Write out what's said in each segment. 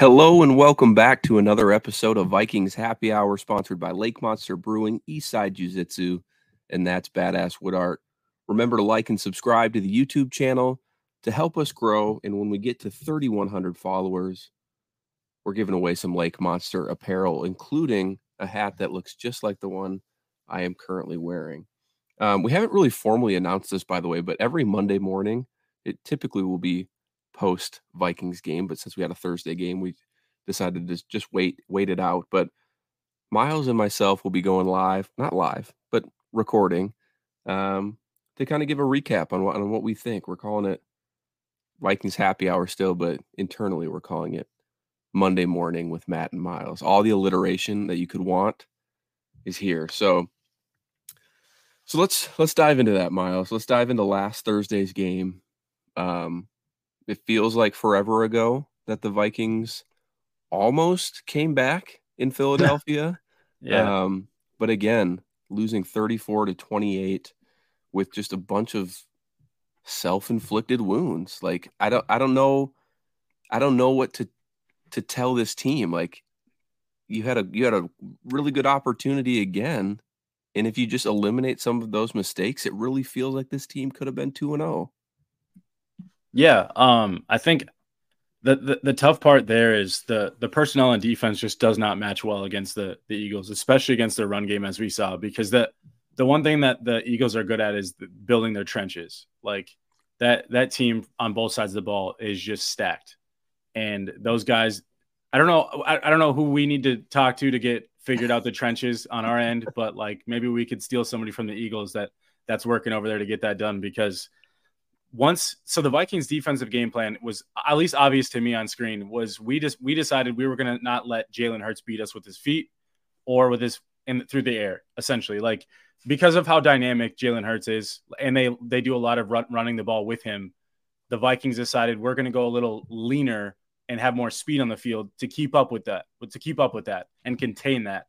Hello and welcome back to another episode of Vikings Happy Hour, sponsored by Lake Monster Brewing, Eastside Jiu Jitsu, and that's Badass Wood Art. Remember to like and subscribe to the YouTube channel to help us grow. And when we get to 3,100 followers, we're giving away some Lake Monster apparel, including a hat that looks just like the one I am currently wearing. Um, we haven't really formally announced this, by the way, but every Monday morning, it typically will be post Vikings game. But since we had a Thursday game, we decided to just wait, wait it out. But Myles and myself will be going live, not live, but recording um, to kind of give a recap on what on what we think. We're calling it Vikings Happy Hour still, but internally we're calling it Monday Morning with Matt and Myles. All the alliteration that you could want is here. So so let's let's dive into that, Myles. Let's dive into last Thursday's game. Um, it feels like forever ago that the Vikings almost came back in Philadelphia. Yeah. Um, but again, losing 34 to 28 with just a bunch of self-inflicted wounds. Like I don't I don't know I don't know what to to tell this team. Like you had a you had a really good opportunity again. And if you just eliminate some of those mistakes, it really feels like this team could have been 2 and 0. Yeah. Um, I think the, the, the tough part there is the the personnel and defense just does not match well against the the Eagles, especially against their run game as we saw. Because the the one thing that the Eagles are good at is building their trenches. Like that that team on both sides of the ball is just stacked, and those guys. I don't know. I, I don't know who we need to talk to to get figured out the trenches on our end, but like maybe we could steal somebody from the Eagles that that's working over there to get that done because once so the Vikings defensive game plan was at least obvious to me on screen was we just we decided we were going to not let Jalen Hurts beat us with his feet or with his in through the air essentially. Like because of how dynamic Jalen Hurts is and they they do a lot of run, running the ball with him the Vikings decided we're going to go a little leaner and have more speed on the field to keep up with that to keep up with that and contain that.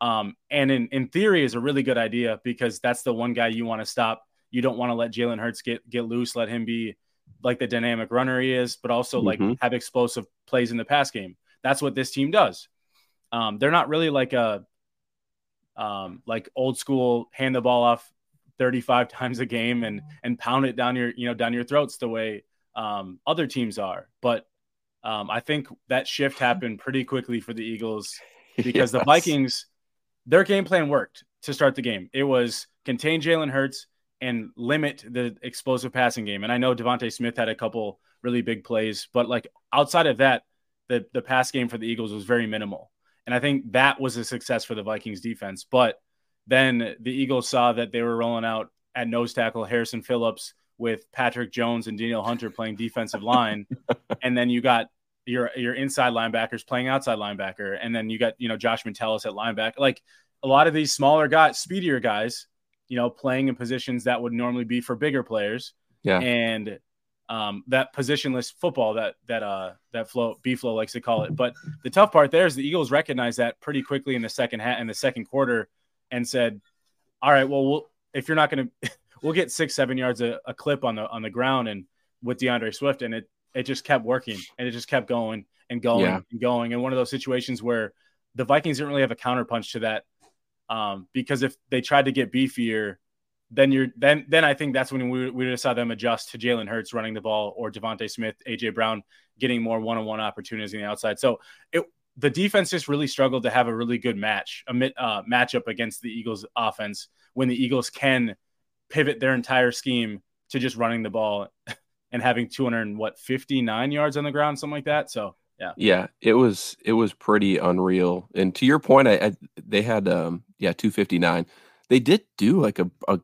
Um, and in in theory is a really good idea because that's the one guy you want to stop you don't want to let Jalen Hurts get get loose, let him be like the dynamic runner he is, but also like mm-hmm. have explosive plays in the pass game. That's what this team does. Um, they're not really like a um, like old school hand the ball off 35 times a game and and pound it down your you know down your throats the way um, other teams are. But um, I think that shift happened pretty quickly for the Eagles because yes. the Vikings their game plan worked to start the game. It was contain Jalen Hurts, and limit the explosive passing game. And I know DeVonta Smith had a couple really big plays, but like outside of that, the the pass game for the Eagles was very minimal. And I think that was a success for the Vikings defense. But then the Eagles saw that they were rolling out at nose tackle Harrison Phillips with Patrick Jones and Danielle Hunter playing defensive line. and then you got your your inside linebackers playing outside linebacker. And then you got, you know, Josh Metellus at linebacker. Like a lot of these smaller guys, speedier guys you know, playing in positions that would normally be for bigger players. Yeah. And um, that positionless football that that uh that flow B flow likes to call it. But the tough part there is the Eagles recognized that pretty quickly in the second half in the second quarter and said, All right, well we'll if you're not gonna we'll get six, seven yards a, a clip on the on the ground and with D'Andre Swift and it it just kept working and it just kept going and going yeah. and going. And one of those situations where the Vikings didn't really have a counterpunch to that um, because if they tried to get beefier, then you're then then I think that's when we we just saw them adjust to Jalen Hurts running the ball or DeVonta Smith, AJ Brown getting more one on one opportunities on the outside. So it the defense just really struggled to have a really good match a uh, matchup against the Eagles offense when the Eagles can pivot their entire scheme to just running the ball and having 200 what 59 yards on the ground something like that. So yeah yeah it was it was pretty unreal and to your point i, I they had um yeah 259 they did do like a, a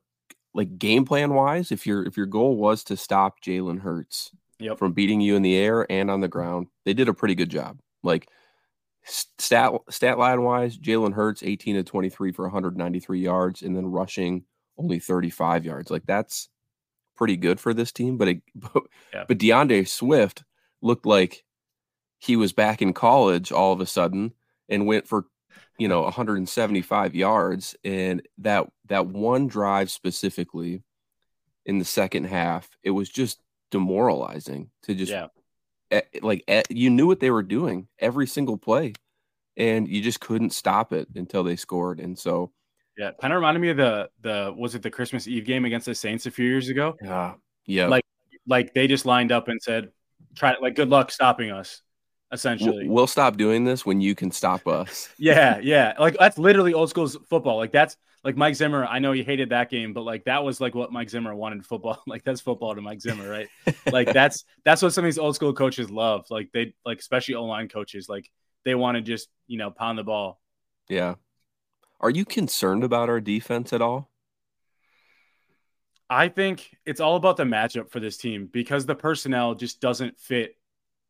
like game plan wise if your if your goal was to stop jalen hurts yep. from beating you in the air and on the ground they did a pretty good job like stat stat line wise jalen hurts 18 to 23 for 193 yards and then rushing only 35 yards like that's pretty good for this team but it, but, yeah. but D'Andre Swift looked like he was back in college all of a sudden and went for you know 175 yards and that that one drive specifically in the second half it was just demoralizing to just yeah. like you knew what they were doing every single play, and you just couldn't stop it until they scored. And so, yeah, kind of reminded me of the the was it the Christmas Eve game against the Saints a few years ago? Yeah, yeah. Like like they just lined up and said, "Try like good luck stopping us." Essentially, we'll stop doing this when you can stop us. yeah, yeah. Like that's literally old school football. Like that's like Mike Zimmer, I know he hated that game, but like that was like what Mike Zimmer wanted football. Like that's football to Mike Zimmer, right? like that's that's what some of these old school coaches love. Like they like especially O line coaches, like they want to just you know pound the ball. Yeah. Are you concerned about our defense at all? I think it's all about the matchup for this team because the personnel just doesn't fit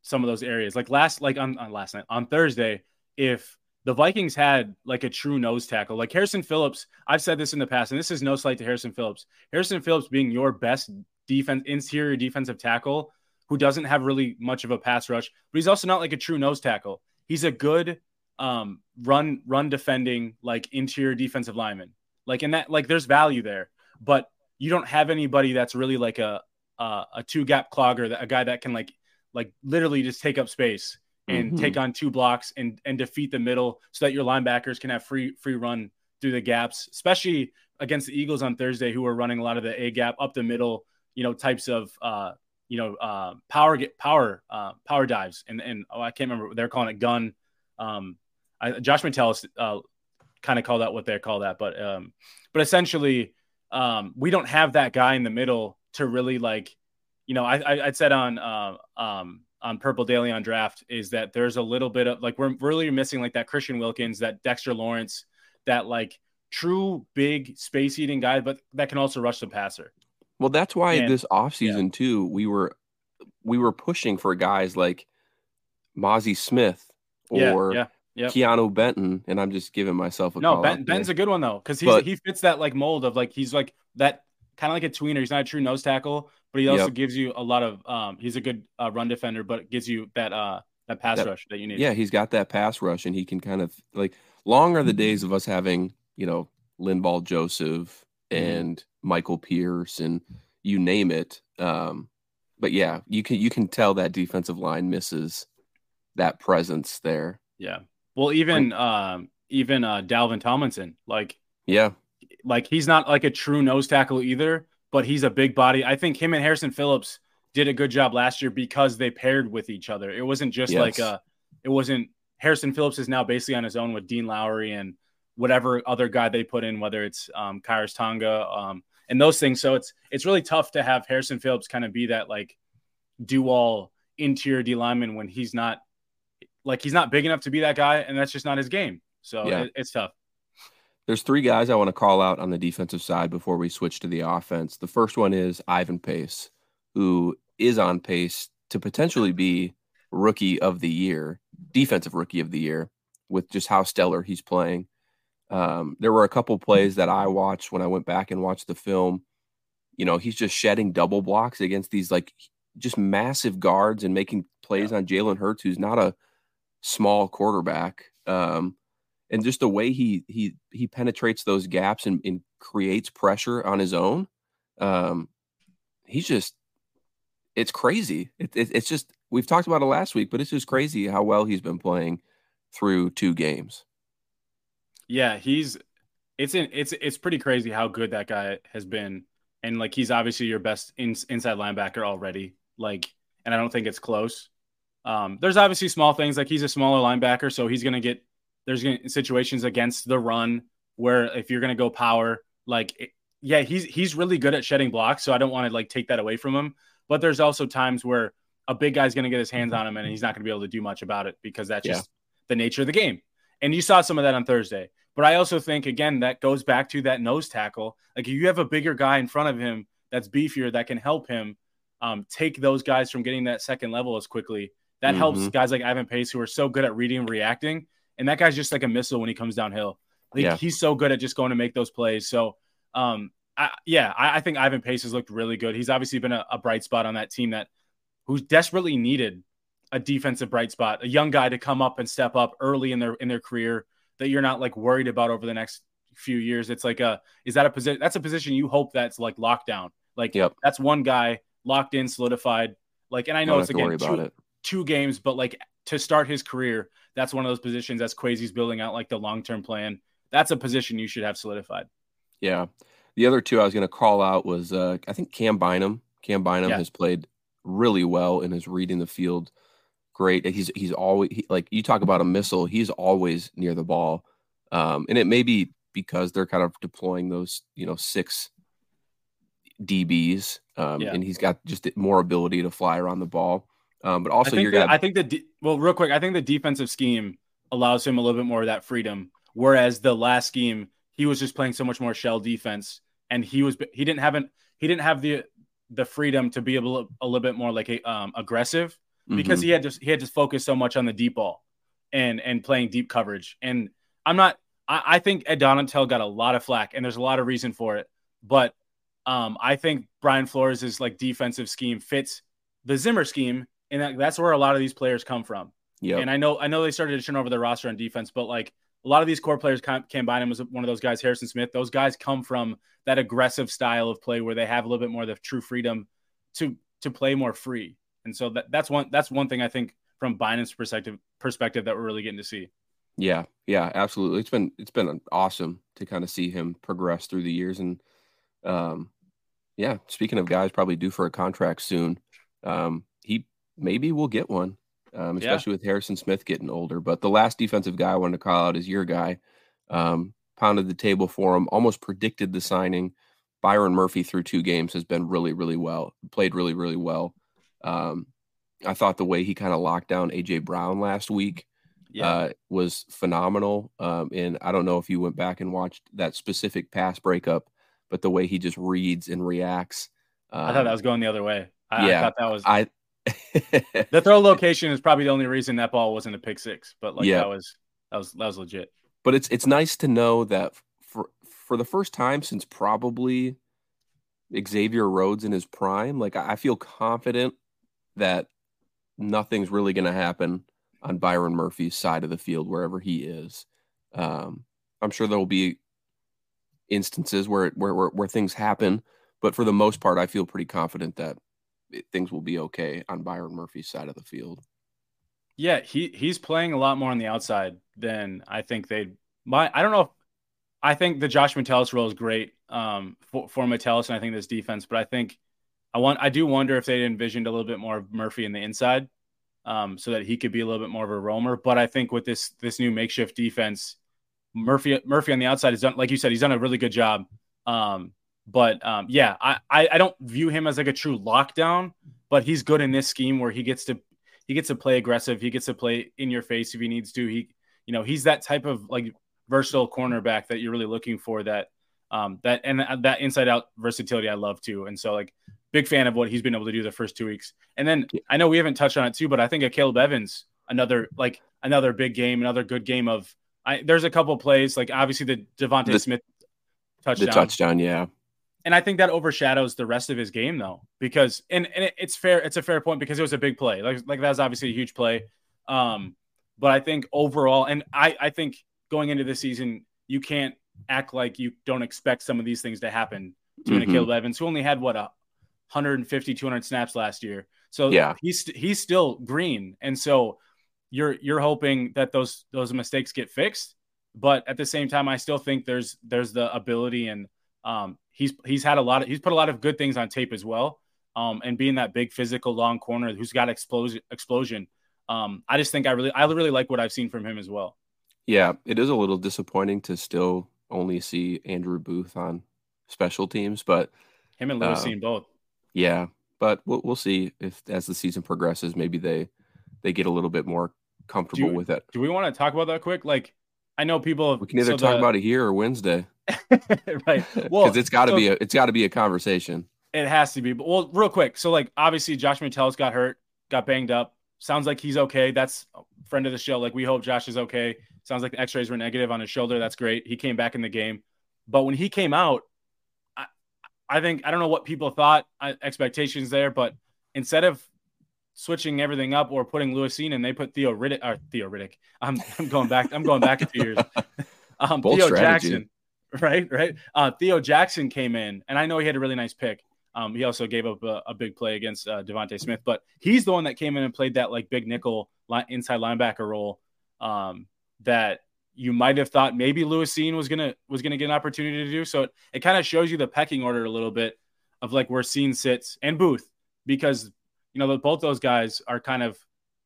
some of those areas. Like last, like on, on last night on Thursday, if the Vikings had like a true nose tackle. Like Harrison Phillips, I've said this in the past, and this is no slight to Harrison Phillips. Harrison Phillips being your best defense interior defensive tackle who doesn't have really much of a pass rush, but he's also not like a true nose tackle. He's a good um, run run defending like interior defensive lineman. Like in that like there's value there, but you don't have anybody that's really like a a, a two gap clogger, that a guy that can like like literally just take up space and mm-hmm. take on two blocks and and defeat the middle so that your linebackers can have free free run through the gaps, especially against the Eagles on Thursday, who were running a lot of the A gap up the middle, you know, types of uh, you know, uh, power get power uh, power dives, and and oh, I can't remember they're calling it gun. Um, I, Josh Metellus uh, kind of called out what they call that, but um, but essentially, um, we don't have that guy in the middle to really like, you know, I I, I said on uh, um on Purple Daily on draft is that there's a little bit of like we're really missing like that Christian Wilkins, that Dexter Lawrence, that like true big space eating guy, but that can also rush the passer. Well, that's why and, this offseason yeah. too, we were we were pushing for guys like Mazi Smith or yeah, yeah, yep. Keanu Benton, and I'm just giving myself a no. Ben, Ben's a good one though because he he fits that like mold of like he's like that kind of like a tweener. He's not a true nose tackle, but he also yep. gives you a lot of. Um, he's a good uh, run defender, but gives you that uh that pass that, rush that you need. Yeah, he's got that pass rush, and he can kind of like. Long are the days of us having you know Linval Joseph mm-hmm. and mm-hmm. Michael Pierce and you name it. Um, but yeah, you can you can tell that defensive line misses that presence there. Yeah. Well, even um, even uh, Dalvin Tomlinson, like yeah, like he's not like a true nose tackle either, but he's a big body. I think him and Harrison Phillips did a good job last year because they paired with each other. It wasn't just yes. like a, it wasn't Harrison Phillips is now basically on his own with Dean Lowry and whatever other guy they put in, whether it's um, Khyiris Tonga um, and those things. So it's it's really tough to have Harrison Phillips kind of be that like do all interior D lineman when he's not like he's not big enough to be that guy, and that's just not his game. So yeah. it, it's tough. There's three guys I want to call out on the defensive side before we switch to the offense. The first one is Ivan Pace, who is on pace to potentially be rookie of the year, defensive rookie of the year, with just how stellar he's playing. Um, there were a couple plays that I watched when I went back and watched the film. You know, he's just shedding double blocks against these like just massive guards and making plays yeah. on Jalen Hurts, who's not a small quarterback. Um, and just the way he he he penetrates those gaps and, and creates pressure on his own. Um, he's just it's crazy. It, it, it's just we've talked about it last week, but it's just crazy how well he's been playing through two games. Yeah, he's it's in, it's it's pretty crazy how good that guy has been, and like he's obviously your best in, inside linebacker already. Like, and I don't think it's close. Um, there's obviously small things like he's a smaller linebacker, so he's gonna get there's gonna, situations against the run where if you're going to go power, like it, yeah, he's he's really good at shedding blocks, so I don't want to like take that away from him. But there's also times where a big guy's going to get his hands on him and he's not going to be able to do much about it because that's just the nature of the game. And you saw some of that on Thursday. But I also think again that goes back to that nose tackle. Like if you have a bigger guy in front of him that's beefier that can help him um, take those guys from getting that second level as quickly. That mm-hmm. helps guys like Ivan Pace who are so good at reading and reacting and that guy's just like a missile when he comes downhill. Like yeah. he's so good at just going to make those plays. So, um, I, yeah, I, I, think Ivan Pace has looked really good. He's obviously been a, a, bright spot on that team that who's desperately needed a defensive bright spot, a young guy to come up and step up early in their in their career that you're not like worried about over the next few years. It's like a is that a position that's a position you hope that's like locked down. Like yep. that's one guy locked in, solidified. Like, and I know it's again two, two games, but like to start his career, that's one of those positions as Kwesi's building out like the long term plan. That's a position you should have solidified. Yeah. The other two I was going to call out was uh, I think Cam Bynum. Cam Bynum yeah. has played really well and is reading the field great. He's he's always he, like you talk about a missile. He's always near the ball, um, and it may be because they're kind of deploying those you know six DBs, um, yeah. and he's got just more ability to fly around the ball. Um, but also, you're gonna. I think the well, real quick, I think the defensive scheme allows him a little bit more of that freedom, whereas the last scheme he was just playing so much more shell defense, and he was he didn't have an, he didn't have the the freedom to be able to, a little bit more like a, um, aggressive because mm-hmm. he had just he had just focused so much on the deep ball and and playing deep coverage. And I'm not. I, I think Ed Donatell got a lot of flack, and there's a lot of reason for it. But um, I think Brian Flores' like defensive scheme fits the Zimmer scheme, and that, that's where a lot of these players come from. Yeah. And I know I know they started to turn over their roster on defense, but like a lot of these core players, Cam Bynum was one of those guys, Harrison Smith. Those guys come from that aggressive style of play where they have a little bit more of the true freedom to to play more free. And so that, that's one that's one thing I think from Bynum's perspective perspective that we're really getting to see. Yeah, yeah, absolutely. It's been it's been awesome to kind of see him progress through the years, and um, yeah. Speaking of guys probably due for a contract soon, um, maybe we'll get one um, especially yeah. with Harrison Smith getting older. But the last defensive guy I wanted to call out is your guy. Um, pounded the table for him, almost predicted the signing. Byron Murphy through two games has been really, really well, played really, really well. Um, I thought the way he kind of locked down AJ Brown last week yeah. uh, was phenomenal. Um, and I don't know if you went back and watched that specific pass breakup, but the way he just reads and reacts. Um, I thought that um, was going the other way. I, yeah, I thought that was. I the throw location is probably the only reason that ball wasn't a pick six, but like yeah. that was that was that was legit. But it's it's nice to know that for for the first time since probably Xavier Rhodes in his prime, like I feel confident that nothing's really going to happen on Byron Murphy's side of the field wherever he is. Um, I'm sure there will be instances where, where where where things happen, but for the most part, I feel pretty confident that things will be okay on Byron Murphy's side of the field. Yeah, he he's playing a lot more on the outside than I think they. My I don't know. If, I think the Josh Metellus role is great um, for, for Metellus, and I think this defense. But I think I want I do wonder if they envisioned a little bit more of Murphy in the inside, um, so that he could be a little bit more of a roamer. But I think with this this new makeshift defense, Murphy Murphy on the outside has done, like you said, he's done a really good job. Um, but um, yeah, I, I, I don't view him as like a true lockdown, but he's good in this scheme where he gets to he gets to play aggressive. He gets to play in your face if he needs to. He you know he's that type of like versatile cornerback that you're really looking for. That um, that and that inside out versatility I love too. And so like big fan of what he's been able to do the first two weeks. And then I know we haven't touched on it too, but I think Akayleb Evans another like another big game, another good game of. I, there's a couple plays like obviously the DeVonta Smith touchdown. The touchdown, yeah and I think that overshadows the rest of his game though, because and, and it's fair, it's a fair point because it was a big play. Like like that's obviously a huge play. Um, but I think overall, and I I think going into the season, you can't act like you don't expect some of these things to happen to mm-hmm. Caleb Evans, who only had what a 150, 200 snaps last year. So yeah, he's he's still green, and so you're you're hoping that those those mistakes get fixed. But at the same time, I still think there's there's the ability and um, he's he's had a lot of he's put a lot of good things on tape as well. Um, and being that big physical long corner who's got explosion explosion. Um, I just think I really I really like what I've seen from him as well. Yeah, it is a little disappointing to still only see Andrew Booth on special teams, but him and Lewis uh, seen both. Yeah, but we'll we'll see if as the season progresses, maybe they they get a little bit more comfortable with it. Do we want to talk about that quick? Like, I know people. We can either so talk the, about it here or Wednesday. right. Well, because it's got to so, be a it's got to be a conversation. It has to be. But well, real quick. So like obviously Josh Metellus got hurt, got banged up. Sounds like he's okay. That's friend of the show. Like we hope Josh is okay. Sounds like the X-rays were negative on his shoulder. That's great. He came back in the game. But when he came out, I, I think I don't know what people thought uh, expectations there, but instead of switching everything up or putting Lewis in, they put Theo Riddick or Theo Riddick. I'm, I'm going back. I'm going back a few years. Um, Theo strategy. Jackson right? Right. Uh, Theo Jackson came in, and I know he had a really nice pick. Um, he also gave up a, a big play against uh, DeVonta Smith, but he's the one that came in and played that like big nickel line, inside linebacker role um, that you might have thought maybe Lewis Cine was gonna was gonna get an opportunity to do. So it, it kind of shows you the pecking order a little bit of like where Cine sits and Booth because you know both those guys are kind of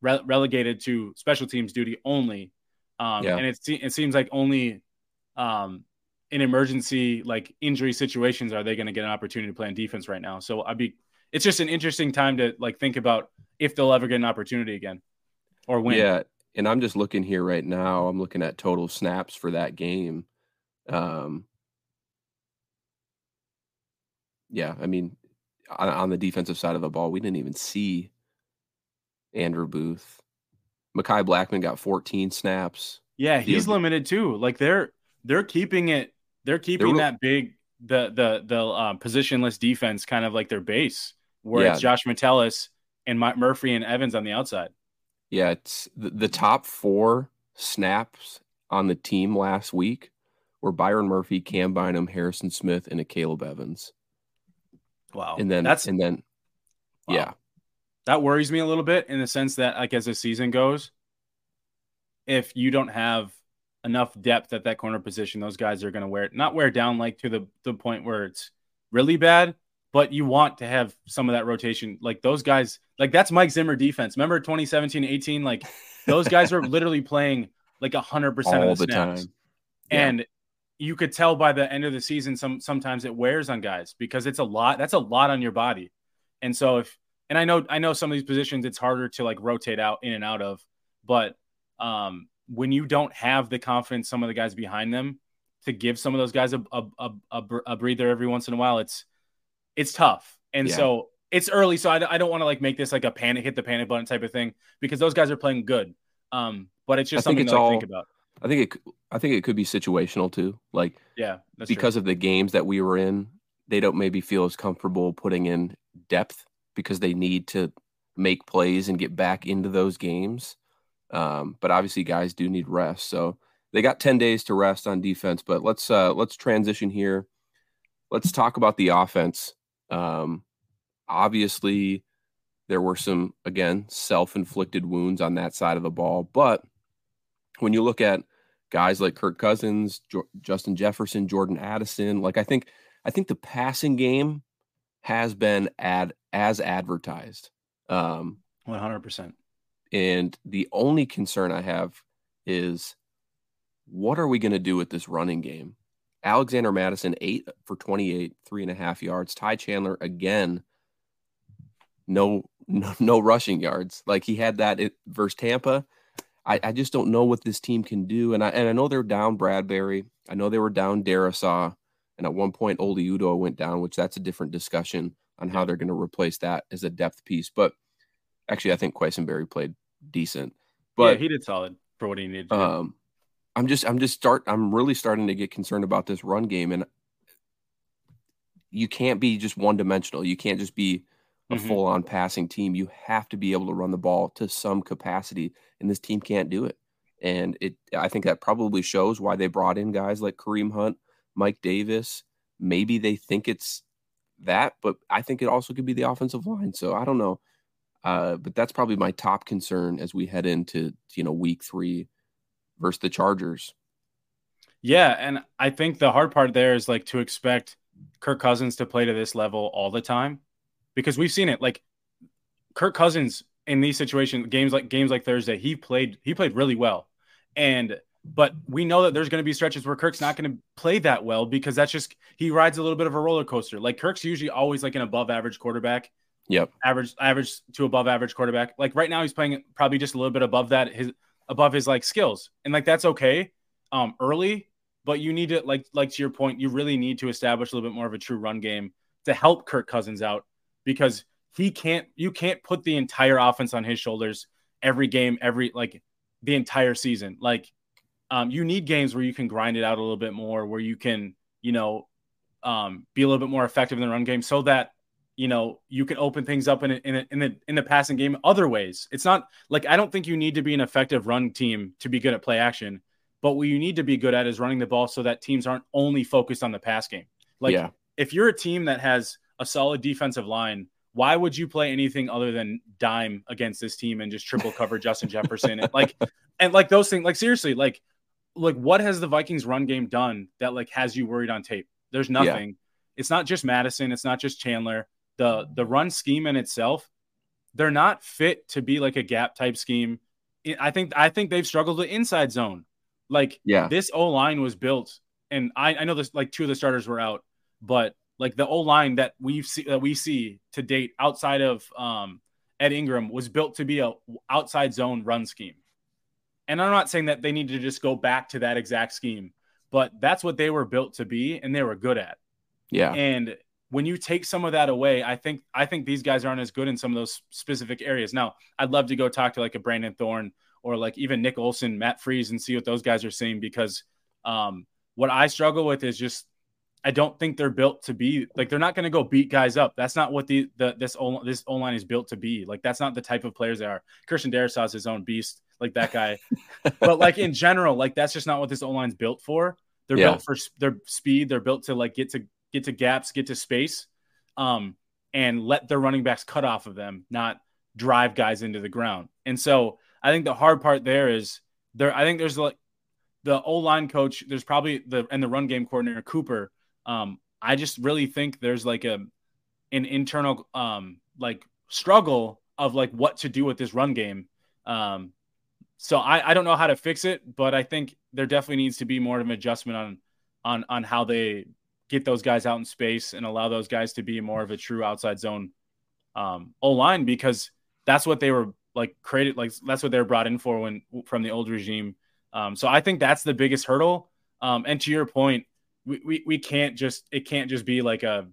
re- relegated to special teams duty only, um, yeah. and it it seems like only um, in emergency like injury situations are they going to get an opportunity to play on defense right now. So I'd be it's just an interesting time to like think about if they'll ever get an opportunity again or when. Yeah, and I'm just looking here right now. I'm looking at total snaps for that game. Um, yeah, I mean, on, on, the defensive side of the ball, we didn't even see Andrew Booth. Mekhi Blackman got 14 snaps. Yeah, he's limited too. Like they're they're keeping it. They're keeping they're, that big the the the uh, positionless defense kind of like their base, where yeah. it's Josh Metellus and Mike Murphy and Evans on the outside. Yeah, it's the, the top four snaps on the team last week were Byron Murphy, Cam Bynum, Harrison Smith, and Akayleb Evans. Wow. And then that's and then wow. yeah. That worries me a little bit in the sense that like as the season goes, if you don't have enough depth at that corner position, those guys are going to wear not wear down like to the the point where it's really bad, but you want to have some of that rotation. Like those guys, like that's Mike Zimmer defense. Remember 2017, 18? Like those guys were literally playing like hundred percent of the, the snaps. Time. Yeah. And you could tell by the end of the season, some sometimes it wears on guys because it's a lot. That's a lot on your body. And so if and I know I know some of these positions it's harder to like rotate out in and out of, but um when you don't have the confidence some of the guys behind them to give some of those guys a a, a, a breather every once in a while, it's it's tough. And yeah. so it's early, so I, I don't want to like make this like a panic, hit the panic button type of thing because those guys are playing good. Um, but it's just I something to all, think about. I think it, I think it could be situational too. Like, yeah, because true. of the games that we were in, they don't maybe feel as comfortable putting in depth because they need to make plays and get back into those games. Um, but obviously, guys do need rest, so they got ten days to rest on defense. But let's uh, let's transition here. Let's talk about the offense. Um, obviously, there were some, again, self inflicted wounds on that side of the ball. But when you look at guys like Kirk Cousins, jo- Justin Jefferson, Jordan Addison, like I think, I think the passing game has been ad as advertised. Um, 100%. And the only concern I have is what are we going to do with this running game? Alexander Mattison, eight for 28, three and a half yards. Ty Chandler, again, no, no, no rushing yards. Like he had that at, versus Tampa. I, I just don't know what this team can do. And I, and I know they're down Bradbury. I know they were down Darrisaw. And at one point, Oli Udoh went down, which that's a different discussion on how they're going to replace that as a depth piece. But actually, I think Quessenberry played decent. But yeah, he did solid for what he needed. Um, I'm just I'm just start I'm really starting to get concerned about this run game and you can't be just one dimensional. You can't just be a mm-hmm. full on passing team. You have to be able to run the ball to some capacity and this team can't do it. And it I think that probably shows why they brought in guys like Kareem Hunt, Mike Davis. Maybe they think it's that, but I think it also could be the offensive line. So I don't know. Uh, but that's probably my top concern as we head into you know week three versus the Chargers. Yeah, and I think the hard part there is like to expect Kirk Cousins to play to this level all the time because we've seen it. Like Kirk Cousins in these situations, games like games like Thursday, he played he played really well, and but we know that there's going to be stretches where Kirk's not going to play that well because that's just he rides a little bit of a roller coaster. Like Kirk's usually always like an above average quarterback. Yep. Average average to above average quarterback. Like right now he's playing probably just a little bit above that. His above his like skills. And like that's okay um early, but you need to like like to your point, you really need to establish a little bit more of a true run game to help Kirk Cousins out because he can't you can't put the entire offense on his shoulders every game, every like the entire season. Like um you need games where you can grind it out a little bit more, where you can, you know, um be a little bit more effective in the run game so that you know you can open things up in a, in a, in the in the passing game other ways. It's not like I don't think you need to be an effective run team to be good at play action, but what you need to be good at is running the ball so that teams aren't only focused on the pass game. Like yeah. if you're a team that has a solid defensive line, why would you play anything other than dime against this team and just triple cover Justin Jefferson? And like, and like those things, like seriously, like, like what has the Vikings run game done that like has you worried on tape? There's nothing. Yeah. It's not just Mattison. It's not just Chandler. The the run scheme in itself, they're not fit to be like a gap type scheme. I think I think they've struggled with inside zone. Like yeah. this O line was built, and I, I know this like two of the starters were out, but like the O line that we've see that we see to date outside of um, Ed Ingram was built to be a outside zone run scheme. And I'm not saying that they need to just go back to that exact scheme, but that's what they were built to be and they were good at. Yeah. And when you take some of that away, I think I think these guys aren't as good in some of those specific areas. Now, I'd love to go talk to like a Brandon Thorn or like even Nick Olson, Matt Freeze, and see what those guys are saying because um, what I struggle with is just I don't think they're built to be like they're not going to go beat guys up. That's not what the, the this o, this O line is built to be. Like that's not the type of players they are. Christian Darrisaw is his own beast, like that guy. but like in general, like that's just not what this O line's built for. They're yeah. built for their speed. They're built to like get to get to gaps, get to space, um, and let their running backs cut off of them, not drive guys into the ground. And so I think the hard part there is there. I think there's like the O line coach. There's probably the and the run game coordinator Kuper um, I just really think there's like a an internal um like struggle of like what to do with this run game. Um, so I, I don't know how to fix it, but I think there definitely needs to be more of an adjustment on on on how they get those guys out in space and allow those guys to be more of a true outside zone um, O line because that's what they were like created like that's what they were brought in for when from the old regime. Um, so I think that's the biggest hurdle. Um, and to your point, we, we, we can't just it can't just be like a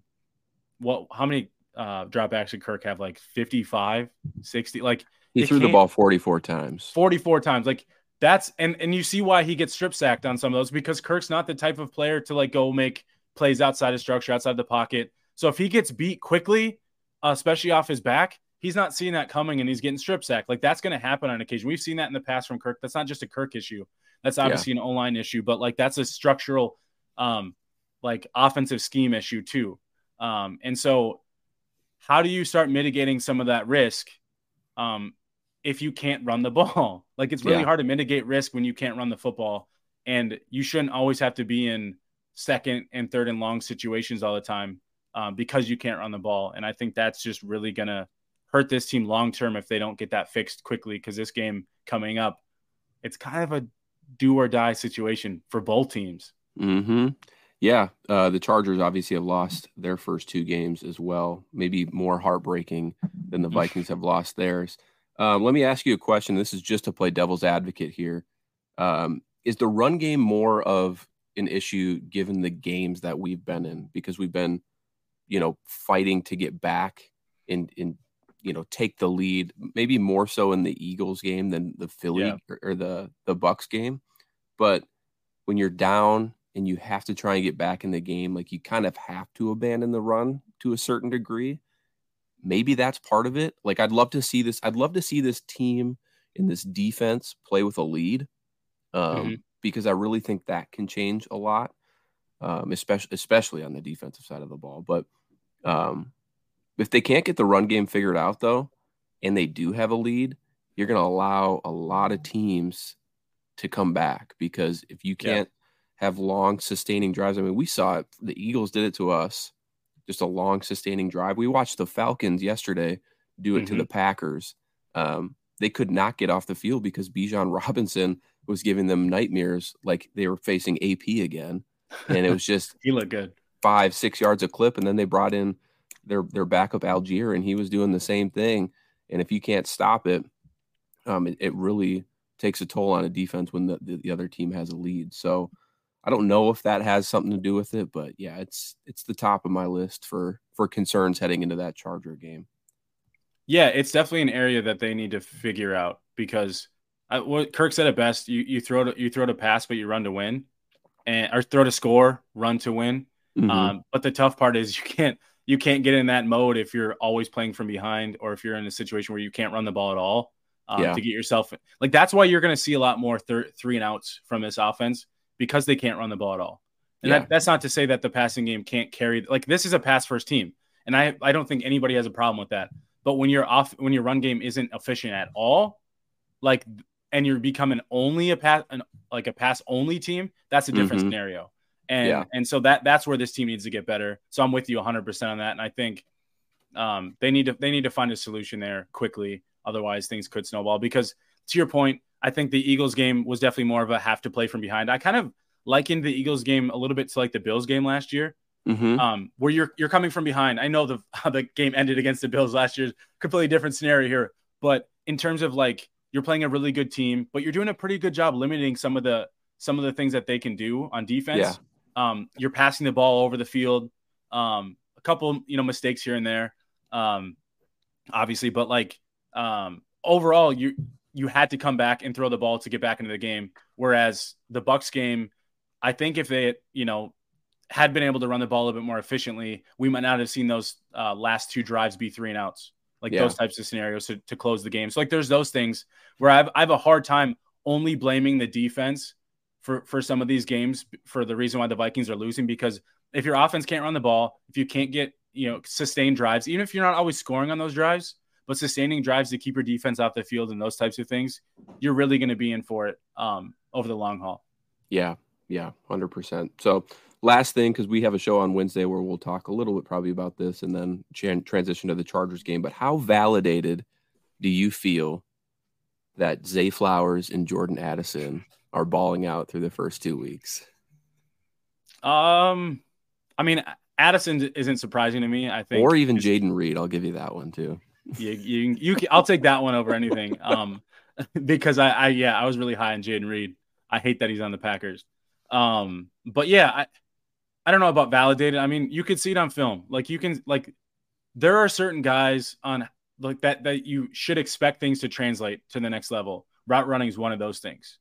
what how many uh dropbacks did Kirk have? Like 55 60 like he threw the ball 44 times. 44 times like that's and and you see why he gets strip sacked on some of those because Kirk's not the type of player to like go make plays outside of structure outside the pocket. So if he gets beat quickly uh, especially off his back he's not seeing that coming and he's getting strip sacked. Like that's going to happen on occasion. We've seen that in the past from Kirk. That's not just a Kirk issue. That's obviously yeah. an O-line issue but like that's a structural um, like offensive scheme issue too. Um, and so, how do you start mitigating some of that risk um, if you can't run the ball? Like it's really yeah. hard to mitigate risk when you can't run the football, and you shouldn't always have to be in second and third and long situations all the time um, because you can't run the ball. And I think that's just really gonna hurt this team long term if they don't get that fixed quickly. Because this game coming up, it's kind of a do or die situation for both teams. Hmm. Yeah. Uh, the Chargers obviously have lost their first two games as well. Maybe more heartbreaking than the Vikings have lost theirs. Um, let me ask you a question. This is just to play devil's advocate here. Um, is the run game more of an issue given the games that we've been in? Because we've been, you know, fighting to get back and, and you know, take the lead. Maybe more so in the Eagles game than the Philly yeah. or, or the the Bucks game. But when you're down and you have to try and get back in the game, like you kind of have to abandon the run to a certain degree. Maybe that's part of it. Like I'd love to see this. I'd love to see this team in this defense play with a lead, um, mm-hmm. because I really think that can change a lot, um, especially especially on the defensive side of the ball. But um, if they can't get the run game figured out, though, and they do have a lead, you're going to allow a lot of teams to come back because if you can't yeah have long sustaining drives. I mean, we saw it. The Eagles did it to us. Just a long sustaining drive. We watched the Falcons yesterday do it mm-hmm. to the Packers. Um, they could not get off the field because Bijan Robinson was giving them nightmares, like they were facing AP again, and it was just he looked good five six yards a clip, and then they brought in their their backup Allgeier, and he was doing the same thing. And if you can't stop it, um, it, it really takes a toll on a defense when the, the, the other team has a lead. So I don't know if that has something to do with it, but yeah, it's it's the top of my list for for concerns heading into that Charger game. Yeah, it's definitely an area that they need to figure out because I, what Kirk said it best: you you throw to, you throw to pass, but you run to win, and or throw to score, run to win. Mm-hmm. Um, but the tough part is you can't you can't get in that mode if you're always playing from behind or if you're in a situation where you can't run the ball at all um, yeah. to get yourself like that's why you're going to see a lot more thir- three and outs from this offense because they can't run the ball at all. And yeah. that, that's not to say that the passing game can't carry. Like this is a pass first team, and I I don't think anybody has a problem with that. But when you're off, when your run game isn't efficient at all, like, and you're becoming only a pass, an, like a pass only team, that's a different mm-hmm. scenario. And yeah. and so that that's where this team needs to get better. So I'm with you 100 percent on that. And I think um, they need to they need to find a solution there quickly. Otherwise, things could snowball. Because to your point, I think the Eagles game was definitely more of a have to play from behind. I kind of likened the Eagles game a little bit to like the Bills game last year, mm-hmm. um, where you're you're coming from behind. I know the how the game ended against the Bills last year, completely different scenario here. But in terms of like you're playing a really good team, but you're doing a pretty good job limiting some of the some of the things that they can do on defense. Yeah. Um, you're passing the ball over the field. Um, a couple, you know, mistakes here and there. Um, obviously, but like um, overall, you you had to come back and throw the ball to get back into the game. Whereas the Bucks game, I think if they, you know, had been able to run the ball a bit more efficiently, we might not have seen those uh, last two drives be three and outs, like yeah. those types of scenarios to, to close the game. So like, there's those things where I've I have a hard time only blaming the defense for for some of these games for the reason why the Vikings are losing because if your offense can't run the ball, if you can't get you know sustain drives, even if you're not always scoring on those drives, but sustaining drives to keep your defense off the field and those types of things, you're really going to be in for it um, over the long haul. Yeah, yeah, hundred percent. So last thing, because we have a show on Wednesday where we'll talk a little bit probably about this and then transition to the Chargers game. But how validated do you feel that Zay Flowers and Jordan Addison are balling out through the first two weeks? Um, I mean, Addison isn't surprising to me. I think, or even Jayden Reed. I'll give you that one too. You, you, you can, I'll take that one over anything. Um, because I, I, yeah, I was really high on Jayden Reed. I hate that he's on the Packers. Um, but yeah, I, I don't know about validated. I mean, you could see it on film. Like you can, like, there are certain guys on like that that you should expect things to translate to the next level. Route running is one of those things.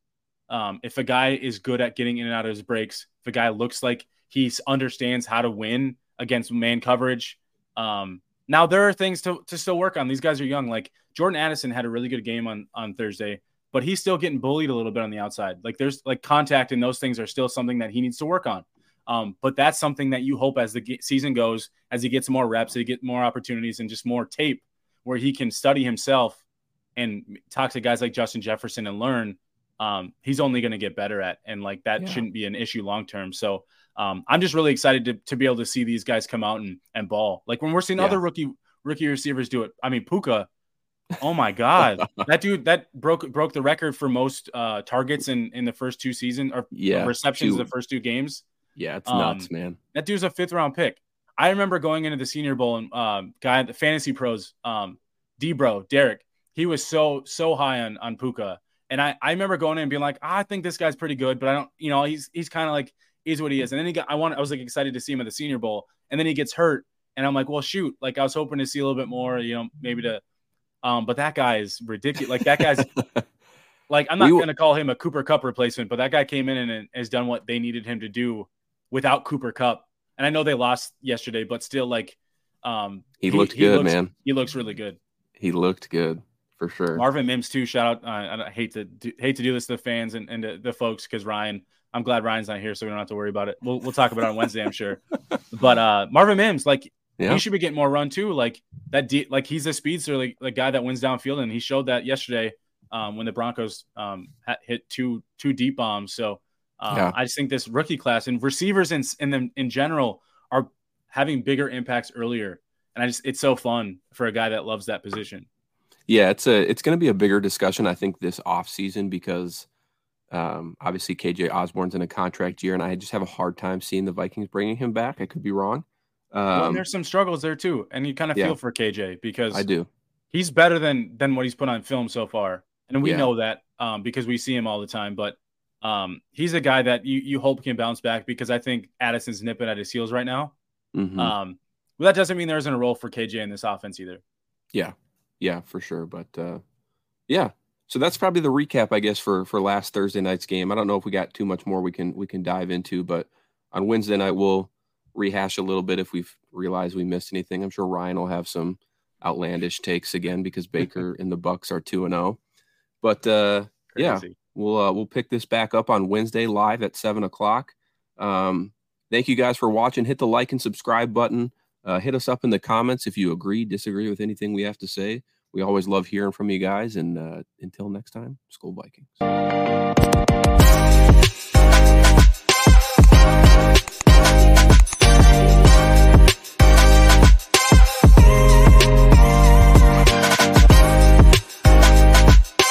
Um, if a guy is good at getting in and out of his breaks, if a guy looks like he understands how to win against man coverage, um, now there are things to, to still work on. These guys are young. Like Jordan Addison had a really good game on on Thursday, but he's still getting bullied a little bit on the outside. Like there's like contact and those things are still something that he needs to work on. Um, but that's something that you hope as the season goes, as he gets more reps, he get more opportunities and just more tape where he can study himself and talk to guys like Justin Jefferson and learn um, he's only going to get better at. And like that yeah. shouldn't be an issue long term. So um, I'm just really excited to, to be able to see these guys come out and, and ball. Like when we're seeing yeah. other rookie rookie receivers do it. I mean, Puka, oh my god, that dude that broke broke the record for most uh, targets in in the first two seasons or yeah, receptions in the first two games. Yeah, it's um, nuts, man. That dude's a fifth round pick. I remember going into the Senior Bowl and um, guy at the fantasy pros, um, Debro Derek, he was so so high on on Puka and I, I remember going in and being like, ah, I think this guy's pretty good, but I don't, you know, he's he's kind of like is what he is. And then he got I want I was like excited to see him at the Senior Bowl, and then he gets hurt, and I'm like, well, shoot, like I was hoping to see a little bit more, you know, maybe to, um, but that guy is ridiculous. Like that guy's. like I'm not we, gonna call him a Cooper Kupp replacement, but that guy came in and, and has done what they needed him to do without Cooper Kupp. And I know they lost yesterday, but still, like, um, he, he looked he good, looks, man. He looks really good. He looked good for sure. Marvin Mims too. Shout out. Uh, I hate to do, hate to do this to the fans and, and the, the folks because Ryan. I'm glad Ryan's not here, so we don't have to worry about it. We'll we'll talk about it on Wednesday, I'm sure. But uh, Marvin Mims, like yeah. he should be getting more run too. Like that, de- like he's a speedster, like the guy that wins downfield, and he showed that yesterday um, when the Broncos um, hit two two deep bombs. So uh, yeah. I just think this rookie class and receivers in in them in general are having bigger impacts earlier, and I just it's so fun for a guy that loves that position. Yeah, it's a it's going to be a bigger discussion I think this off season because um, obviously KJ Osborn's in a contract year, and I just have a hard time seeing the Vikings bringing him back. I could be wrong. Um, well, and there's some struggles there too, and you kind of yeah, feel for KJ because I do. He's better than than what he's put on film so far, and we yeah. know that um, because we see him all the time. But um, he's a guy that you you hope can bounce back because I think Addison's nipping at his heels right now. Mm-hmm. Um, well, that doesn't mean there isn't a role for KJ in this offense either. Yeah, yeah, for sure. But uh, yeah, so that's probably the recap, I guess, for for last Thursday night's game. I don't know if we got too much more we can we can dive into, but on Wednesday night we'll rehash a little bit if we've realized we missed anything. I'm sure Ryan will have some outlandish takes again because Baker and the Bucks are two and zero. Oh. But uh, yeah, we'll uh, we'll pick this back up on Wednesday live at seven o'clock. Um, thank you guys for watching. Hit the like and subscribe button uh, hit us up in the comments if you agree, disagree with anything we have to say. We always love hearing from you guys. And uh, until next time, Skol Vikings.